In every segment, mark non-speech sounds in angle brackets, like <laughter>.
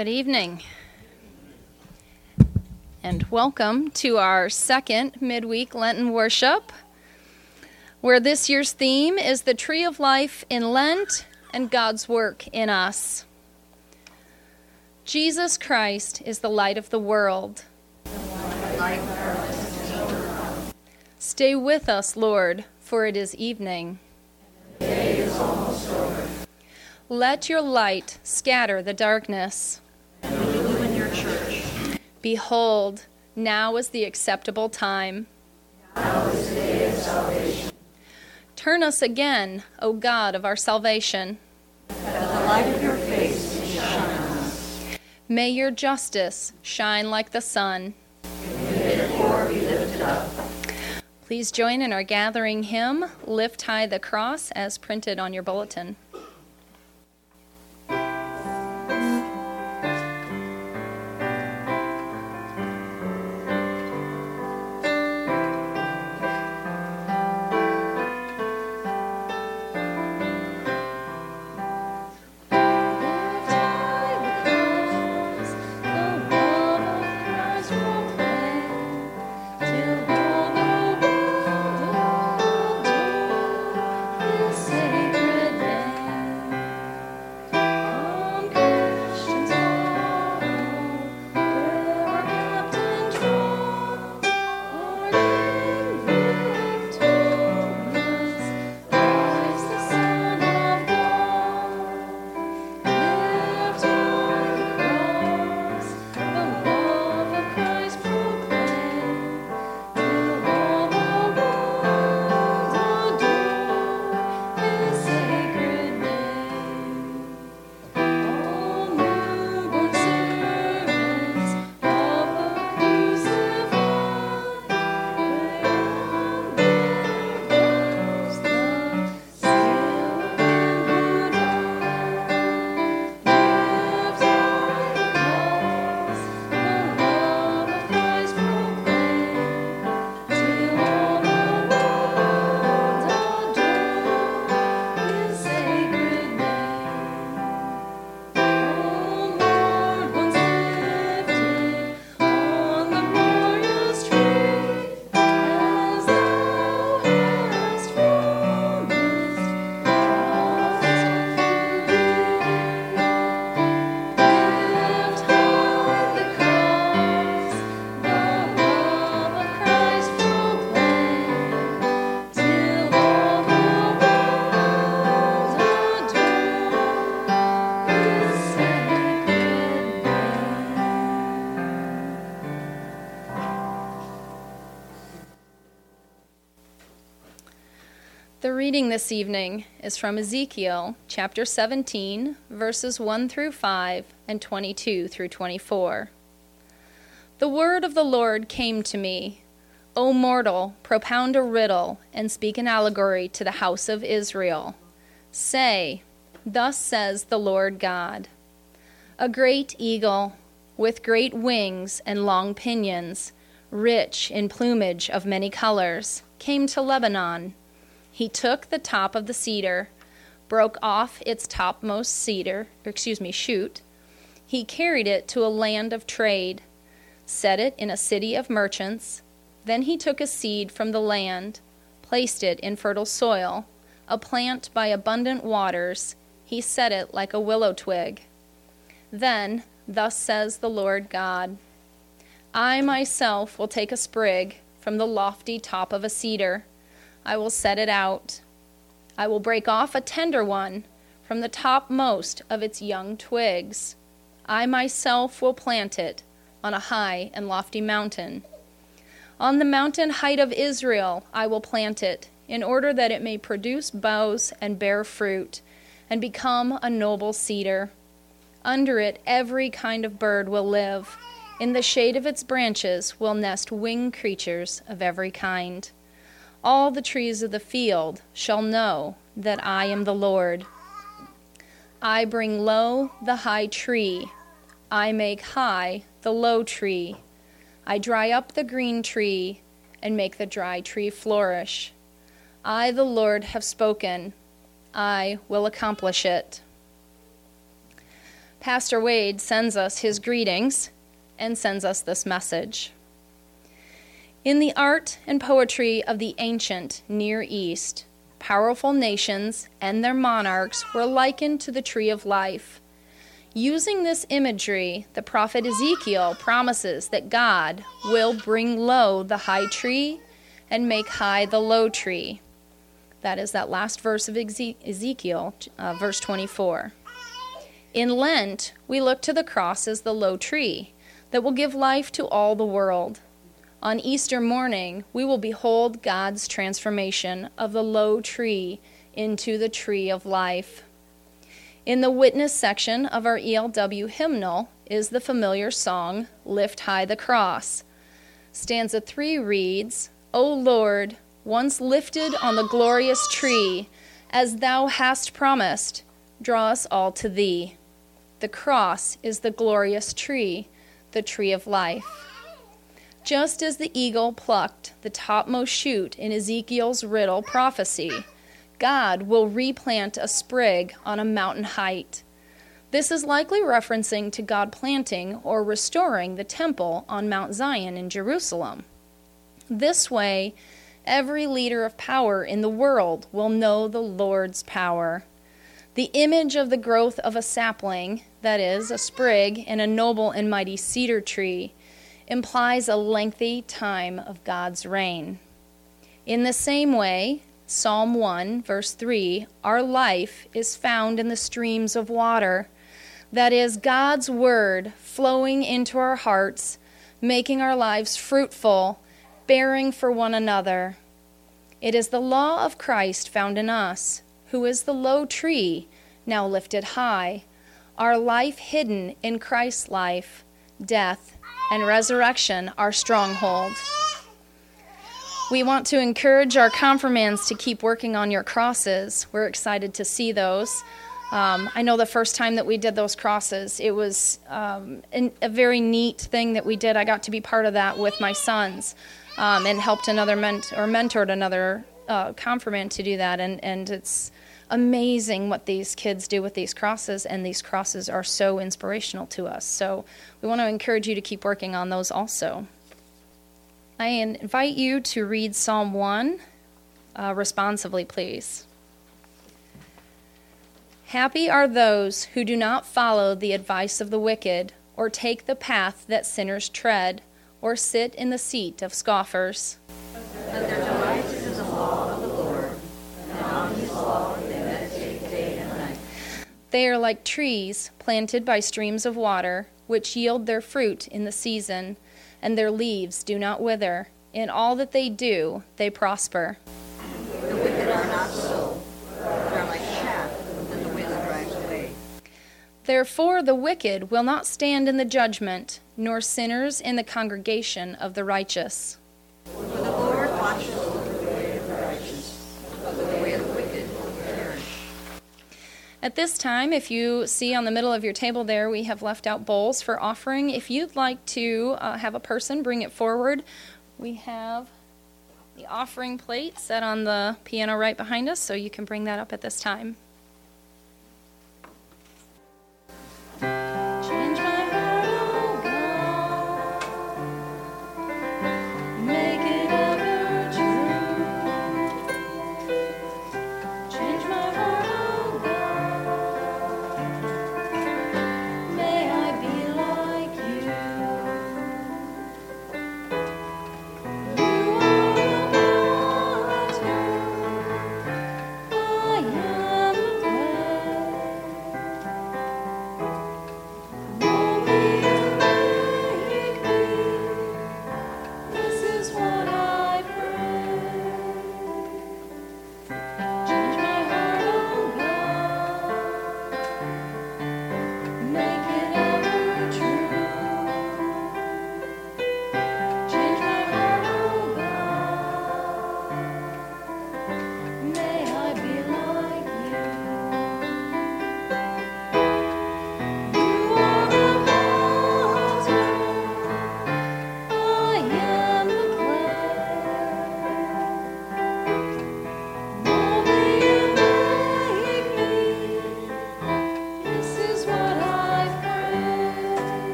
Good evening. And welcome to our second midweek Lenten worship, where this year's theme is the tree of life in Lent and God's work in us. Jesus Christ is the light of the world. Stay with us, Lord, for it is evening. Let your light scatter the darkness. Behold, now is the acceptable time. Turn us again, O God of our salvation. The light of your face shine on us. May your justice shine like the sun. May the poor be lifted up. Please join in our gathering hymn, Lift High the Cross, as printed on your bulletin. The reading this evening is from Ezekiel chapter 17, verses 1 through 5 and 22 through 24. The word of the Lord came to me O mortal, propound a riddle and speak an allegory to the house of Israel. Say, Thus says the Lord God A great eagle, with great wings and long pinions, rich in plumage of many colors, came to Lebanon he took the top of the cedar, broke off its topmost cedar, excuse me, shoot. He carried it to a land of trade, set it in a city of merchants. Then he took a seed from the land, placed it in fertile soil, a plant by abundant waters. He set it like a willow twig. Then, thus says the Lord God I myself will take a sprig from the lofty top of a cedar I will set it out. I will break off a tender one from the topmost of its young twigs. I myself will plant it on a high and lofty mountain. On the mountain height of Israel I will plant it, in order that it may produce boughs and bear fruit, and become a noble cedar. Under it every kind of bird will live. In the shade of its branches will nest winged creatures of every kind all the trees of the field shall know that I am the Lord. I bring low the high tree, I make high the low tree. I dry up the green tree and make the dry tree flourish. I, the Lord, have spoken. I will accomplish it. Pastor Wade sends us his greetings and sends us this message. In the art and poetry of the ancient Near East, powerful nations and their monarchs were likened to the tree of life. Using this imagery, the prophet Ezekiel promises that God will bring low the high tree and make high the low tree. That is that last verse of Ezekiel, uh, verse 24. In Lent, we look to the cross as the low tree that will give life to all the world. On Easter morning, we will behold God's transformation of the low tree into the tree of life. In the witness section of our ELW hymnal is the familiar song, Lift High the Cross. Stanza 3 reads, O Lord, once lifted on the glorious tree, as thou hast promised, draw us all to thee. The cross is the glorious tree, the tree of life. Just as the eagle plucked the topmost shoot in Ezekiel's riddle prophecy, God will replant a sprig on a mountain height. This is likely referencing to God planting or restoring the temple on Mount Zion in Jerusalem. This way, every leader of power in the world will know the Lord's power. The image of the growth of a sapling, that is, a sprig in a noble and mighty cedar tree, implies a lengthy time of God's reign. In the same way, Psalm 1, verse 3 Our life is found in the streams of water. That is, God's word flowing into our hearts, making our lives fruitful, bearing for one another. It is the law of Christ found in us who is the low tree, now lifted high, our life hidden in Christ's life, death, and resurrection, our stronghold. We want to encourage our confirmands to keep working on your crosses. We're excited to see those. Um, I know the first time that we did those crosses, it was um, a very neat thing that we did. I got to be part of that with my sons um, and helped another ment- or mentored another uh, to do that. And, and it's amazing what these kids do with these crosses, and these crosses are so inspirational to us. So we want to encourage you to keep working on those also. I invite you to read Psalm 1 uh, responsively, please. Happy are those who do not follow the advice of the wicked, or take the path that sinners tread, or sit in the seat of scoffers. They are like trees planted by streams of water, which yield their fruit in the season, and their leaves do not wither. In all that they do, they prosper. The wicked are not so. They are like chaff that the wind drives away. Therefore, the wicked will not stand in the judgment, nor sinners in the congregation of the righteous. For the Lord watches over the way of the righteous, but the way of the wicked will perish. At this time, if you see on the middle of your table there, we have left out bowls for offering. If you'd like to uh, have a person bring it forward, we have the offering plate set on the piano right behind us, so you can bring that up at this time.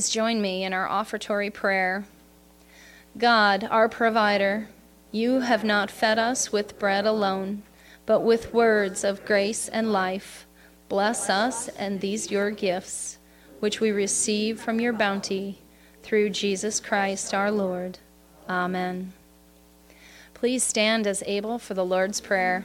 Please join me in our offertory prayer. God, our provider, you have not fed us with bread alone, but with words of grace and life. Bless us and these your gifts, which we receive from your bounty, through Jesus Christ our Lord. Amen. Please stand as able for the Lord's Prayer.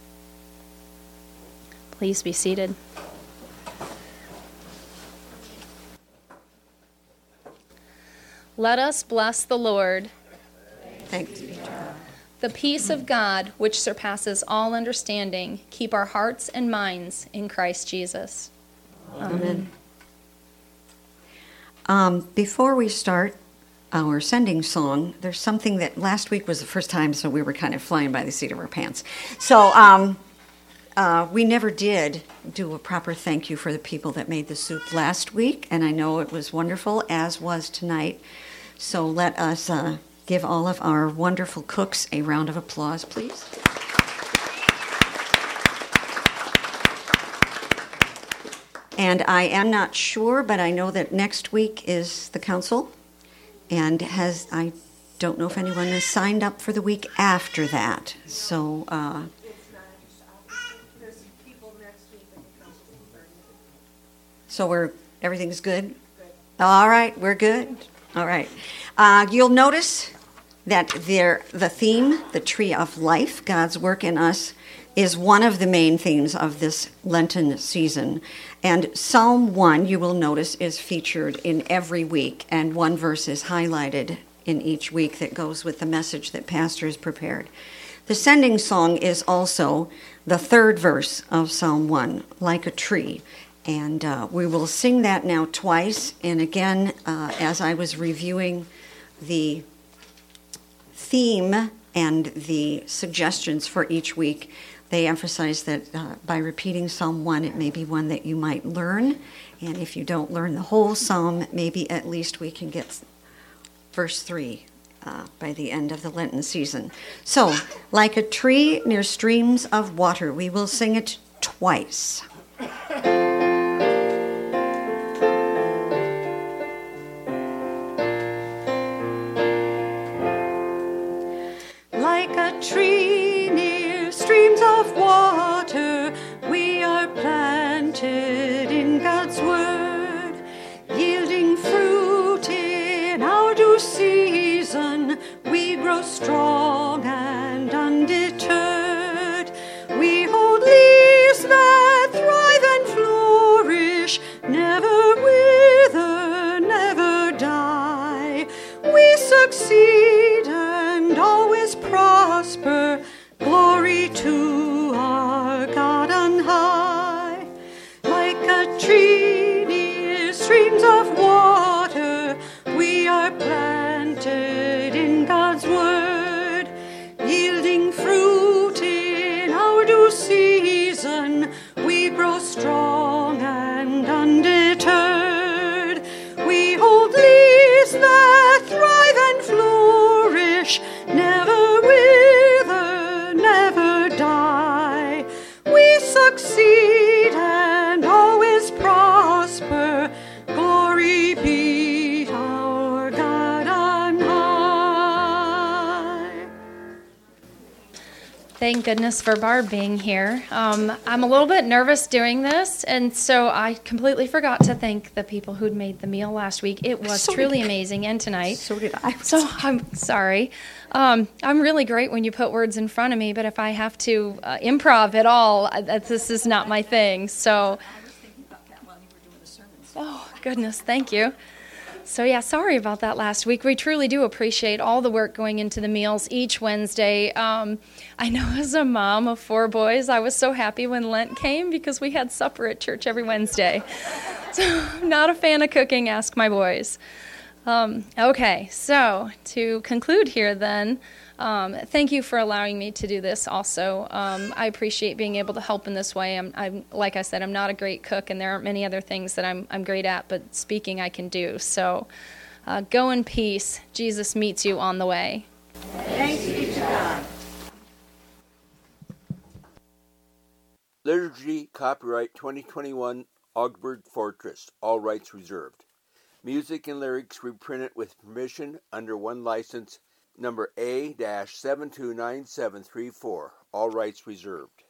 Please be seated. Let us bless the Lord. Thanks be to God. The peace of God, which surpasses all understanding, keep our hearts and minds in Christ Jesus. Amen. Um, before we start our sending song, there's something that last week was the first time, so we were kind of flying by the seat of our pants. So um, uh, we never did do a proper thank you for the people that made the soup last week, and I know it was wonderful, as was tonight. So let us uh, give all of our wonderful cooks a round of applause, please. And I am not sure, but I know that next week is the council, and has I don't know if anyone has signed up for the week after that. So uh, so we're everything's good. All right, we're good. All right. Uh, you'll notice that there the theme, the tree of life, God's work in us, is one of the main themes of this Lenten season. And Psalm 1, you will notice, is featured in every week, and one verse is highlighted in each week that goes with the message that Pastor has prepared. The sending song is also the third verse of Psalm 1, like a tree. And uh, we will sing that now twice. And again, uh, as I was reviewing the theme and the suggestions for each week, they emphasize that uh, by repeating Psalm 1, it may be one that you might learn. And if you don't learn the whole psalm, maybe at least we can get verse 3 uh, by the end of the Lenten season. So, like a tree near streams of water, we will sing it twice. Goodness for Barb being here. Um, I'm a little bit nervous doing this, and so I completely forgot to thank the people who'd made the meal last week. It was So truly I. amazing, and tonight. So did I. So I'm sorry. Um, I'm really great when you put words in front of me, but if I have to uh, improv at all, that- this is not my thing. So. Oh goodness, thank you. So, yeah, sorry about that last week. We truly do appreciate all the work going into the meals each Wednesday. Um, I know <laughs> as a mom of four boys, I was so happy when Lent came because we had supper at church every Wednesday. <laughs> So, I'm not a fan of cooking, ask my boys. Um, okay, so to conclude here, then, um, thank you for allowing me to do this. Also, um, I appreciate being able to help in this way. I'm, I'm, like I said, I'm not a great cook, and there aren't many other things that I'm, I'm great at, but speaking I can do. So, uh, go in peace. Jesus meets you on the way. Thanks be to God. Liturgy copyright 2021 Augsburg Fortress, all rights reserved. Music and lyrics reprinted with permission under OneLicense number A-729734, all rights reserved.